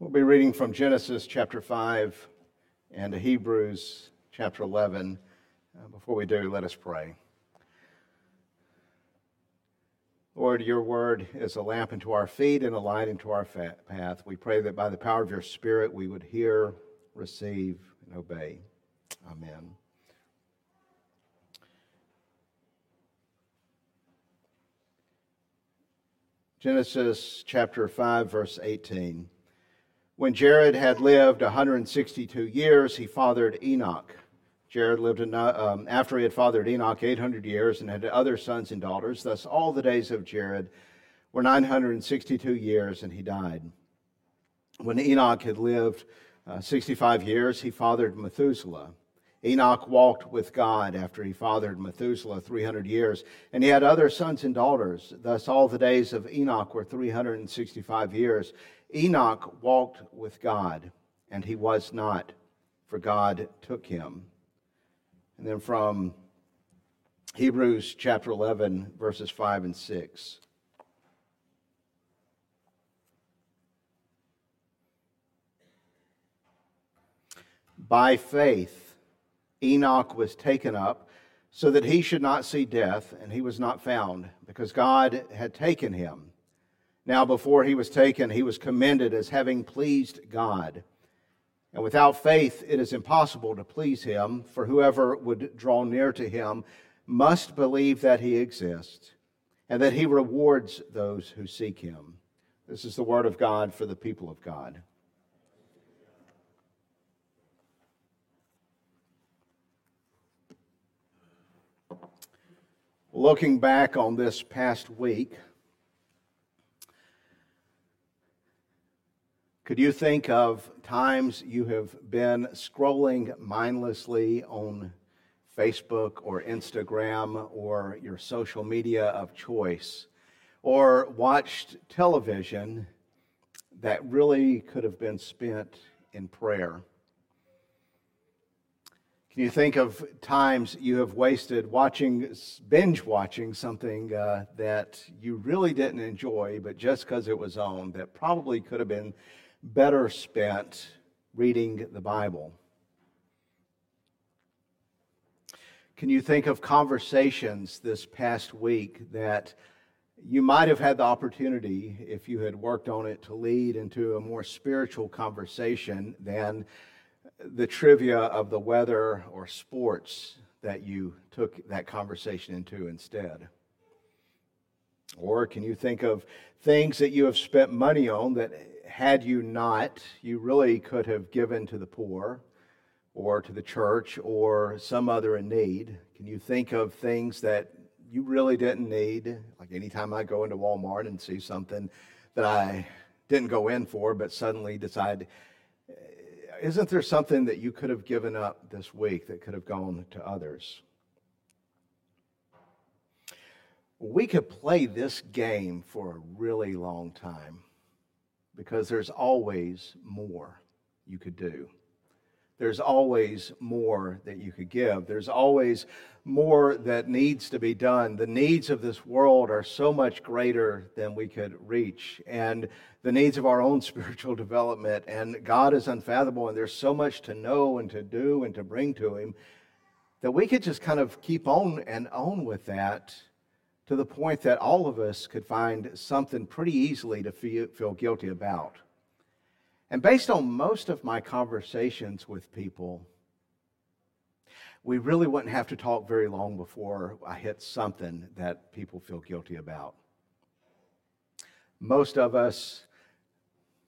We'll be reading from Genesis chapter 5 and Hebrews chapter 11. Uh, before we do, let us pray. Lord, your word is a lamp unto our feet and a light unto our path. We pray that by the power of your Spirit we would hear, receive, and obey. Amen. Genesis chapter 5, verse 18. When Jared had lived 162 years, he fathered Enoch. Jared lived in, um, after he had fathered Enoch 800 years and had other sons and daughters. Thus, all the days of Jared were 962 years, and he died. When Enoch had lived uh, 65 years, he fathered Methuselah. Enoch walked with God after he fathered Methuselah 300 years, and he had other sons and daughters. Thus, all the days of Enoch were 365 years. Enoch walked with God, and he was not, for God took him. And then from Hebrews chapter 11, verses 5 and 6. By faith, Enoch was taken up so that he should not see death, and he was not found, because God had taken him. Now, before he was taken, he was commended as having pleased God. And without faith, it is impossible to please him, for whoever would draw near to him must believe that he exists and that he rewards those who seek him. This is the word of God for the people of God. Looking back on this past week, Could you think of times you have been scrolling mindlessly on Facebook or Instagram or your social media of choice, or watched television that really could have been spent in prayer? Can you think of times you have wasted watching, binge watching something uh, that you really didn't enjoy, but just because it was on, that probably could have been better spent reading the Bible? Can you think of conversations this past week that you might have had the opportunity, if you had worked on it, to lead into a more spiritual conversation than the trivia of the weather or sports that you took that conversation into instead? Or can you think of things that you have spent money on that had you not, you really could have given to the poor or to the church or some other in need. Can you think of things that you really didn't need? Like anytime I go into Walmart and see something that I didn't go in for, but suddenly decide, eh, isn't there something that you could have given up this week that could have gone to others? We could play this game for a really long time because there's always more you could do. There's always more that you could give. There's always more that needs to be done. The needs of this world are so much greater than we could reach, and the needs of our own spiritual development. And God is unfathomable, and there's so much to know and to do and to bring to Him that we could just kind of keep on and on with that to the point that all of us could find something pretty easily to feel, feel guilty about. And based on most of my conversations with people, we really wouldn't have to talk very long before I hit something that people feel guilty about. Most of us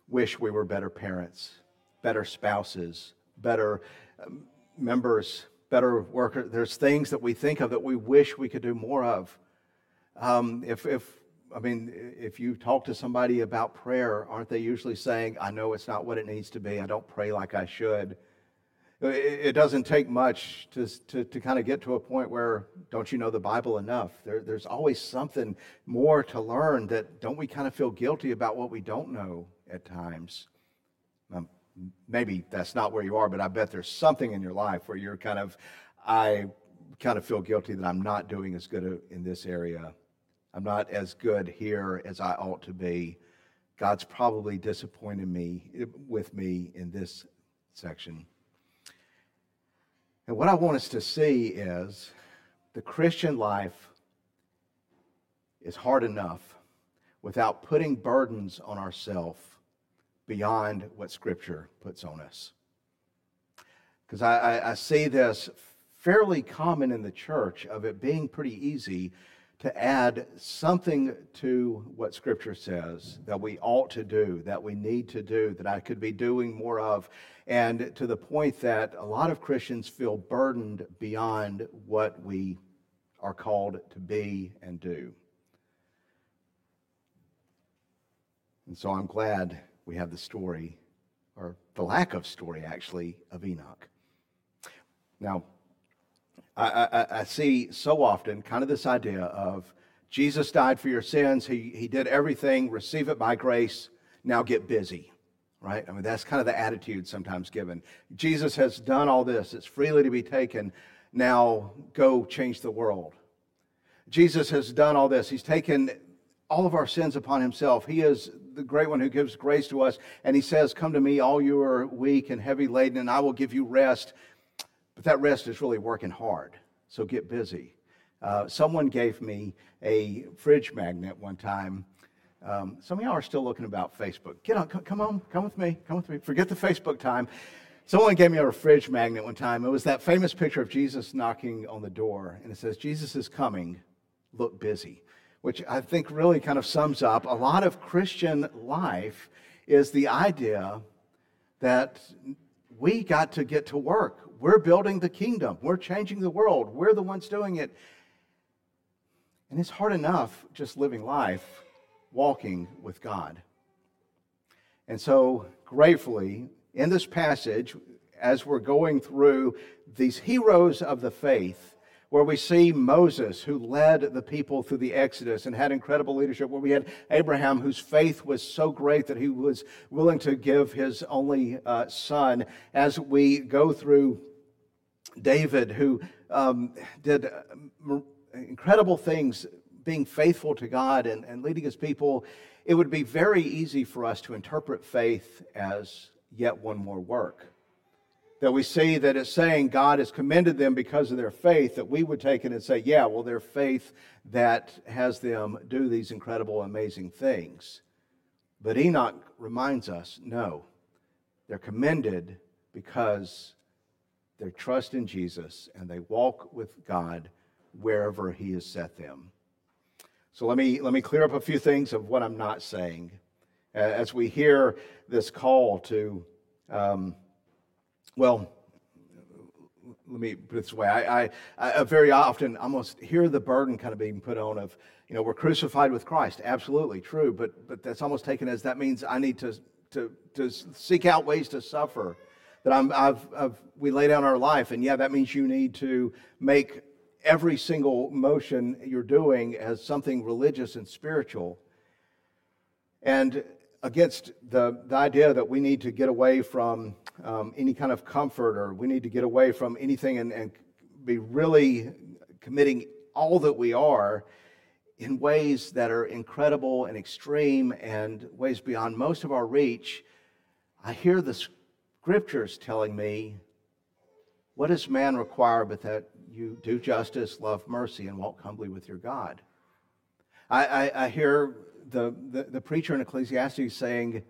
wish we were better parents, better spouses, better um, members, better workers. There's things that we think of that we wish we could do more of. Um, if, if, I mean, if you talk to somebody about prayer, aren't they usually saying, I know it's not what it needs to be. I don't pray like I should. It doesn't take much to, to, to kind of get to a point where, don't you know the Bible enough? There, there's always something more to learn that don't we kind of feel guilty about what we don't know at times? Um, maybe that's not where you are, but I bet there's something in your life where you're kind of, I kind of feel guilty that I'm not doing as good in this area I'm not as good here as I ought to be. God's probably disappointed me eh, with me in this section. And what I want us to see is the Christian life is hard enough without putting burdens on ourselves beyond what Scripture puts on us. Because I, I, I, see this fairly common in the church of it being pretty easy to add something to what Scripture says that we ought to do, that we need to do, that I could be doing more of, and to the point that a lot of Christians feel burdened beyond what we are called to be and do. And so I'm glad we have the story, or the lack of story actually, of Enoch. Now, I, I, I, see so often kind of this idea of Jesus died for your sins. He, he did everything. Receive it by grace. Now get busy, right? I mean, that's kind of the attitude sometimes given. Jesus has done all this. It's freely to be taken. Now go change the world. Jesus has done all this. He's taken all of our sins upon himself. He is the great one who gives grace to us. And he says, Come to me, all you are weak and heavy laden, and I will give you rest. But that rest is really working hard. So get busy. Uh, someone gave me a fridge magnet one time. Um, some of y'all are still looking about Facebook. Get on, come on, come with me, come with me. Forget the Facebook time. Someone gave me a fridge magnet one time. It was that famous picture of Jesus knocking on the door, and it says, Jesus is coming, look busy, which I think really kind of sums up a lot of Christian life is the idea that we got to get to work. We're building the kingdom. We're changing the world. We're the ones doing it. And it's hard enough just living life walking with God. And so, gratefully, in this passage, as we're going through these heroes of the faith, where we see Moses, who led the people through the Exodus and had incredible leadership, where we had Abraham, whose faith was so great that he was willing to give his only uh, son, as we go through David, who um, did uh, incredible things, being faithful to God and, and leading his people, it would be very easy for us to interpret faith as yet one more work that we see that it's saying God has commended them because of their faith, that we would take it and say, yeah, well, their faith that has them do these incredible, amazing things. But Enoch reminds us no, they're commended because they trust in Jesus and they walk with God wherever He has set them. So let me, let me clear up a few things of what I'm not saying. As we hear this call to, um, well, let me put it this way. I, I, I, very often almost hear the burden kind of being put on of, you know, we're crucified with Christ. Absolutely true, but but that's almost taken as that means I need to to to seek out ways to suffer. That I'm I've, I've we lay down our life, and yeah, that means you need to make every single motion you're doing as something religious and spiritual. And against the, the idea that we need to get away from um, any kind of comfort or we need to get away from anything and, and be really committing all that we are in ways that are incredible and extreme and ways beyond most of our reach, I hear the scriptures telling me, What does man require but that you do justice, love mercy, and walk humbly with your God? I, I, I hear the, the, the preacher in Ecclesiastes saying,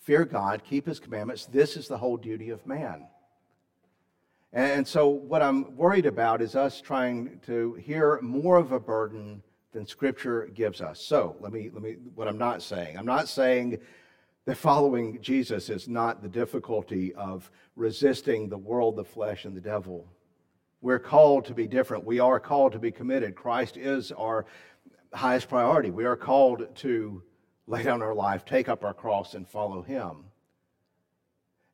Fear God, keep his commandments. This is the whole duty of man. And so, what I'm worried about is us trying to hear more of a burden than Scripture gives us. So, let me, let me, what I'm not saying, I'm not saying that following Jesus is not the difficulty of resisting the world, the flesh, and the devil. We're called to be different. We are called to be committed. Christ is our highest priority. We are called to lay down our life, take up our cross, and follow Him.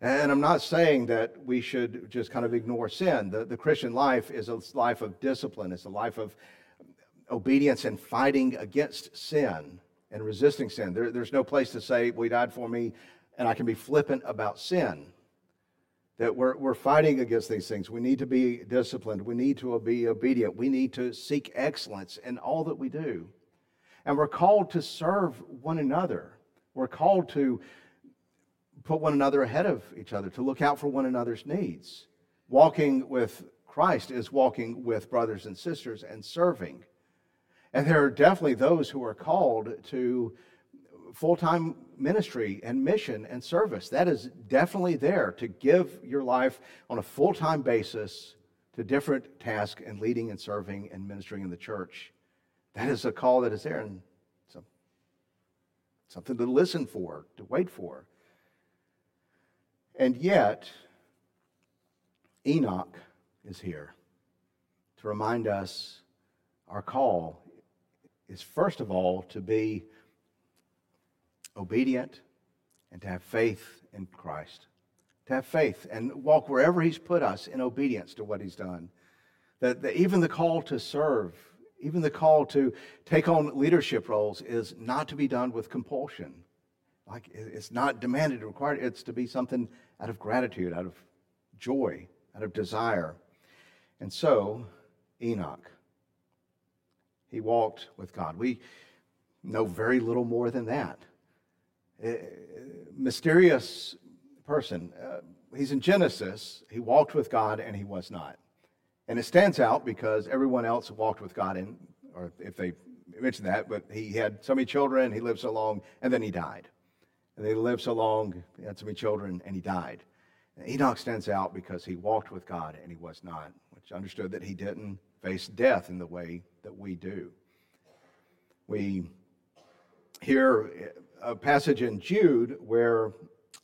And I'm not saying that we should just kind of ignore sin. The, the Christian life is a life of discipline, it's a life of obedience and fighting against sin and resisting sin. There, there's no place to say, We died for me, and I can be flippant about sin that we're, we're fighting against these things. We need to be disciplined. We need to be obedient. We need to seek excellence in all that we do. And we're called to serve one another. We're called to put one another ahead of each other, to look out for one another's needs. Walking with Christ is walking with brothers and sisters and serving. And there are definitely those who are called to full time ministry and mission and service. That is definitely there to give your life on a full time basis to different tasks and leading and serving and ministering in the church. That is a call that is there and something to listen for, to wait for. And yet, Enoch is here to remind us our call is first of all to be obedient and to have faith in Christ. To have faith and walk wherever He's put us in obedience to what He's done. That, that even the call to serve, even the call to take on leadership roles is not to be done with compulsion. Like it's not demanded or required, it's to be something out of gratitude, out of joy, out of desire. And so, Enoch, he walked with God. We know very little more than that. Uh, mysterious person. Uh, he's in Genesis. He walked with God and he was not. And it stands out because everyone else walked with God, in, or if they mention that, but he had so many children, he lived so long, and then he died. And he lived so long, he had so many children, and he died. Enoch stands out because he walked with God and he was not, which understood that he didn't face death in the way that we do. We hear a passage in Jude where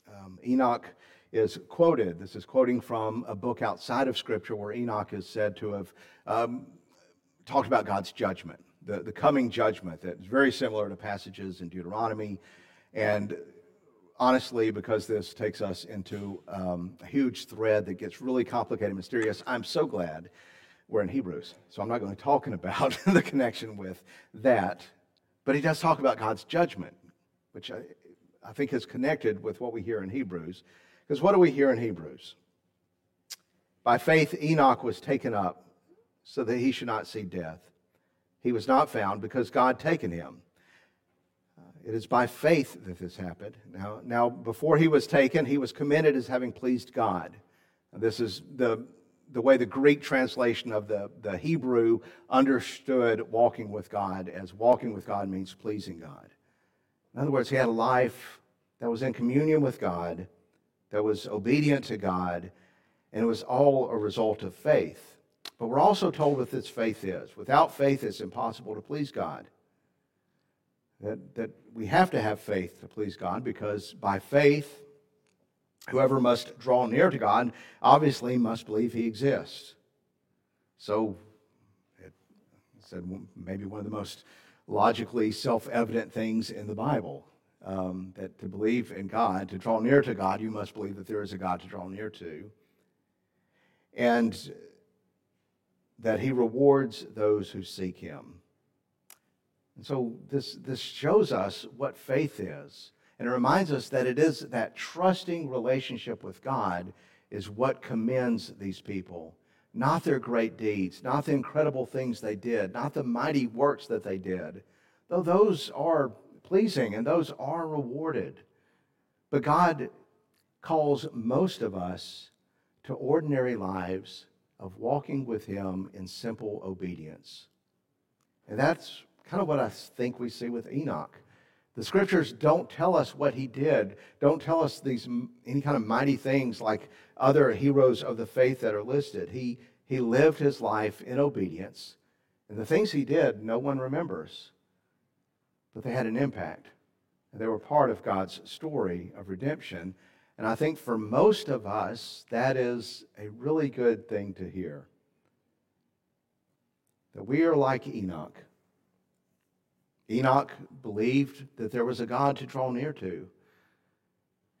um, Enoch is quoted. This is quoting from a book outside of Scripture where Enoch is said to have um, talked about God's judgment, the, the coming judgment that's very similar to passages in Deuteronomy. And honestly, because this takes us into um, a huge thread that gets really complicated and mysterious, I'm so glad we're in Hebrews. So I'm not going to be talking about the connection with that. But he does talk about God's judgment which I, I think is connected with what we hear in Hebrews. Because what do we hear in Hebrews? By faith, Enoch was taken up so that he should not see death. He was not found because God taken him. It is by faith that this happened. Now, now, before he was taken, he was commended as having pleased God. This is the, the way the Greek translation of the, the Hebrew understood walking with God, as walking with God means pleasing God. In other words, he had a life that was in communion with God, that was obedient to God, and it was all a result of faith. But we're also told what this faith is. Without faith, it's impossible to please God. That, that we have to have faith to please God because by faith, whoever must draw near to God obviously must believe he exists. So, it said maybe one of the most logically self evident things in the Bible. Um, that to believe in God, to draw near to God, you must believe that there is a God to draw near to. And that he rewards those who seek him. And so this, this shows us what faith is. And it reminds us that it is that trusting relationship with God is what commends these people not their great deeds, not the incredible things they did, not the mighty works that they did, though those are pleasing and those are rewarded. But God calls most of us to ordinary lives of walking with Him in simple obedience. And that's kind of what I think we see with Enoch. The scriptures don't tell us what he did, don't tell us these any kind of mighty things like other heroes of the faith that are listed. He, he lived his life in obedience, and the things he did, no one remembers. But they had an impact, and they were part of God's story of redemption. And I think for most of us, that is a really good thing to hear. That we are like Enoch Enoch believed that there was a God to draw near to.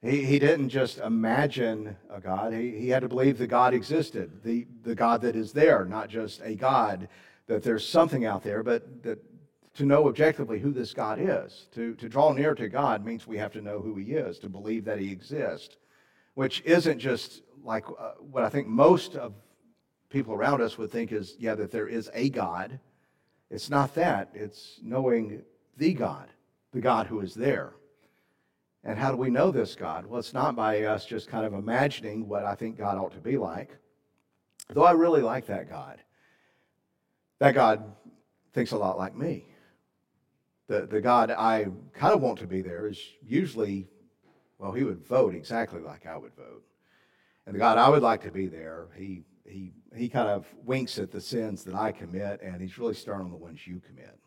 He, he didn't just imagine a God, he, he had to believe that God existed, the, the God that is there, not just a God, that there's something out there, but that to know objectively who this God is. To, to draw near to God means we have to know who He is, to believe that He exists, which isn't just like uh, what I think most of people around us would think is, yeah, that there is a God, it's not that, it's knowing the God, the God who is there. And how do we know this God? Well, it's not by us just kind of imagining what I think God ought to be like. Though I really like that God. That God thinks a lot like me. The, the God I kind of want to be there is usually, well, he would vote exactly like I would vote. And the God I would like to be there, he, he, he kind of winks at the sins that I commit, and he's really stern on the ones you commit.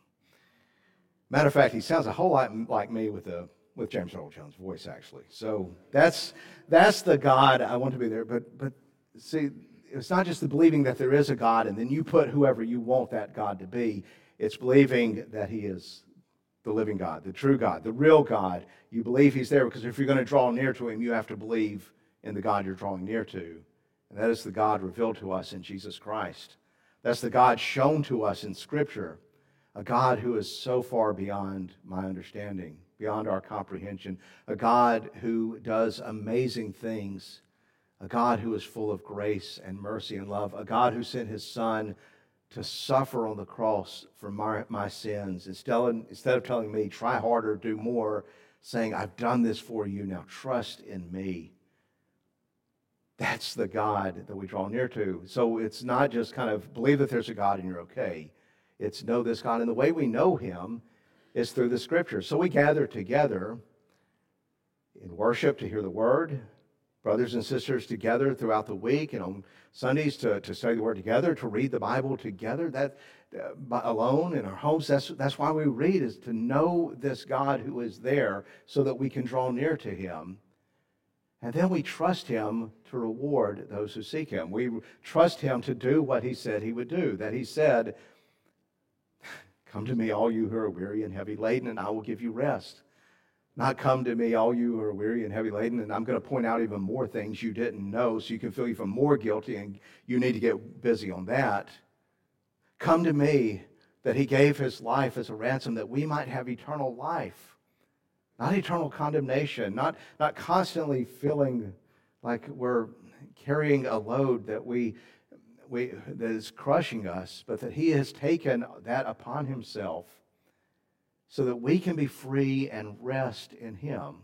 Matter of fact, he sounds a whole lot like me with a with James Earl Jones' voice, actually. So that's that's the God I want to be there. But but see, it's not just the believing that there is a God and then you put whoever you want that God to be. It's believing that He is the living God, the true God, the real God. You believe He's there because if you're going to draw near to Him, you have to believe in the God you're drawing near to. And that is the God revealed to us in Jesus Christ. That's the God shown to us in Scripture, a God who is so far beyond my understanding, beyond our comprehension, a God who does amazing things, a God who is full of grace and mercy and love, a God who sent His Son to suffer on the cross for my, my sins. Instead instead of telling me, try harder, do more, saying, I've done this for you, now trust in me. That's the God that we draw near to. So it's not just kind of believe that there's a God and you're okay. It's know this God. And the way we know him is through the scriptures. So we gather together in worship to hear the word, brothers and sisters together throughout the week and on Sundays to, to study the Word together, to read the Bible together. That uh, alone in our homes. That's that's why we read is to know this God who is there, so that we can draw near to Him, and then we trust Him to reward those who seek Him. We trust Him to do what He said He would do. That He said, "Come to me, all you who are weary and heavy laden, and I will give you rest." Not come to me, all you who are weary and heavy laden, and I'm going to point out even more things you didn't know so you can feel even more guilty and you need to get busy on that. Come to me that he gave his life as a ransom that we might have eternal life, not eternal condemnation, not, not constantly feeling like we're carrying a load that we, we that is crushing us, but that he has taken that upon himself so that we can be free and rest in Him,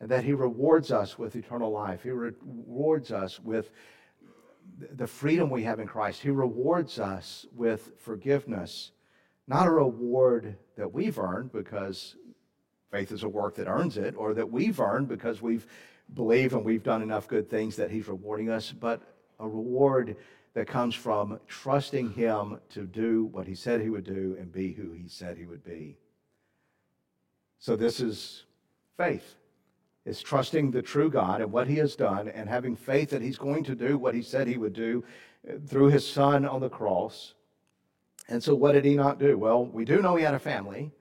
and that He rewards us with eternal life. He rewards us with the freedom we have in Christ. He rewards us with forgiveness, not a reward that we've earned because faith is a work that earns it, or that we've earned because we've believed and we've done enough good things that He's rewarding us, but a reward that comes from trusting Him to do what He said He would do and be who He said He would be. So this is faith. It's trusting the true God and what he has done and having faith that he's going to do what he said he would do uh, through his son on the cross. And so what did he not do? Well, we do know he had a family,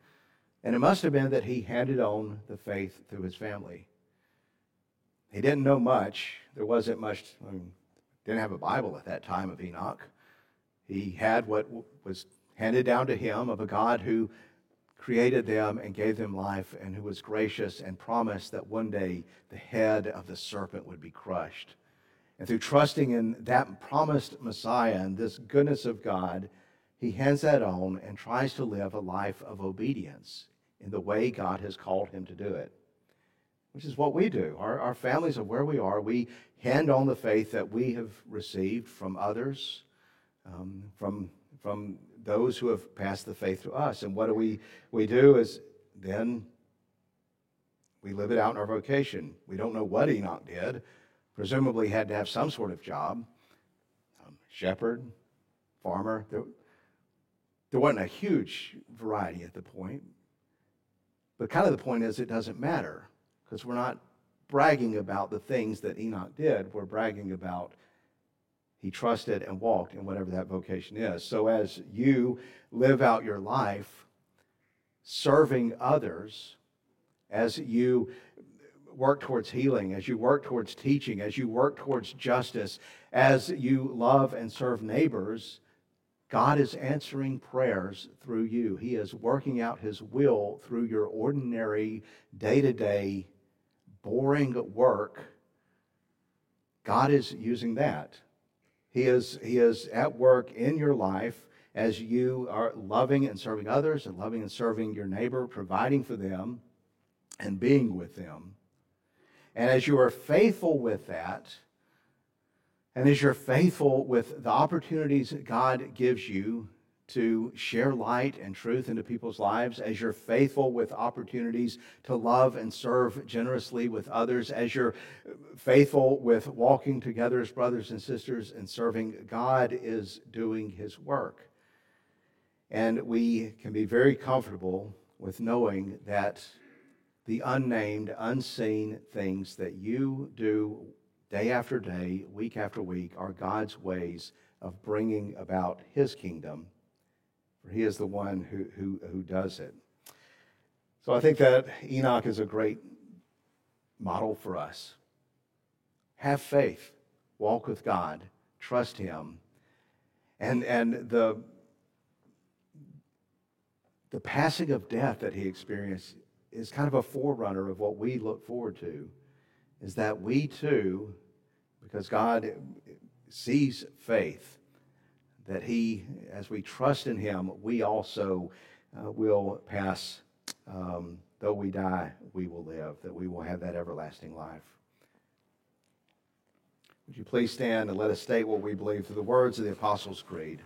and it must have been that he handed on the faith through his family. He didn't know much. There wasn't much, I mean, didn't have a Bible at that time of Enoch. He had what was handed down to him of a God who created them and gave them life, and who was gracious and promised that one day the head of the serpent would be crushed. And through trusting in that promised Messiah and this goodness of God, he hands that on and tries to live a life of obedience in the way God has called him to do it, which is what we do. Our, our families are where we are. We hand on the faith that we have received from others, um, from, from those who have passed the faith to us. And what do we, we do is then we live it out in our vocation. We don't know what Enoch did. Presumably had to have some sort of job. Um, shepherd, farmer. There, there wasn't a huge variety at the point. But kind of the point is it doesn't matter because we're not bragging about the things that Enoch did. We're bragging about he trusted and walked in whatever that vocation is. So as you live out your life serving others, as you work towards healing, as you work towards teaching, as you work towards justice, as you love and serve neighbors, God is answering prayers through you. He is working out His will through your ordinary, day to day, boring work. God is using that. He is, he is at work in your life as you are loving and serving others and loving and serving your neighbor, providing for them. and being with them. And as you are faithful with that, and as you're faithful with the opportunities that God gives you to share light and truth into people's lives, as you're faithful with opportunities to love and serve generously with others, as you're faithful with walking together as brothers and sisters and serving, God is doing his work. And we can be very comfortable with knowing that the unnamed, unseen things that you do day after day, week after week, are God's ways of bringing about his kingdom for he is the one who, who, who does it. So I think that Enoch is a great model for us. Have faith, walk with God, trust him. And, and the, the passing of death that he experienced is kind of a forerunner of what we look forward to, is that we too, because God sees faith, that He, as we trust in Him, we also uh, will pass. Um, though we die, we will live, that we will have that everlasting life. Would you please stand and let us state what we believe through the words of the Apostles' Creed?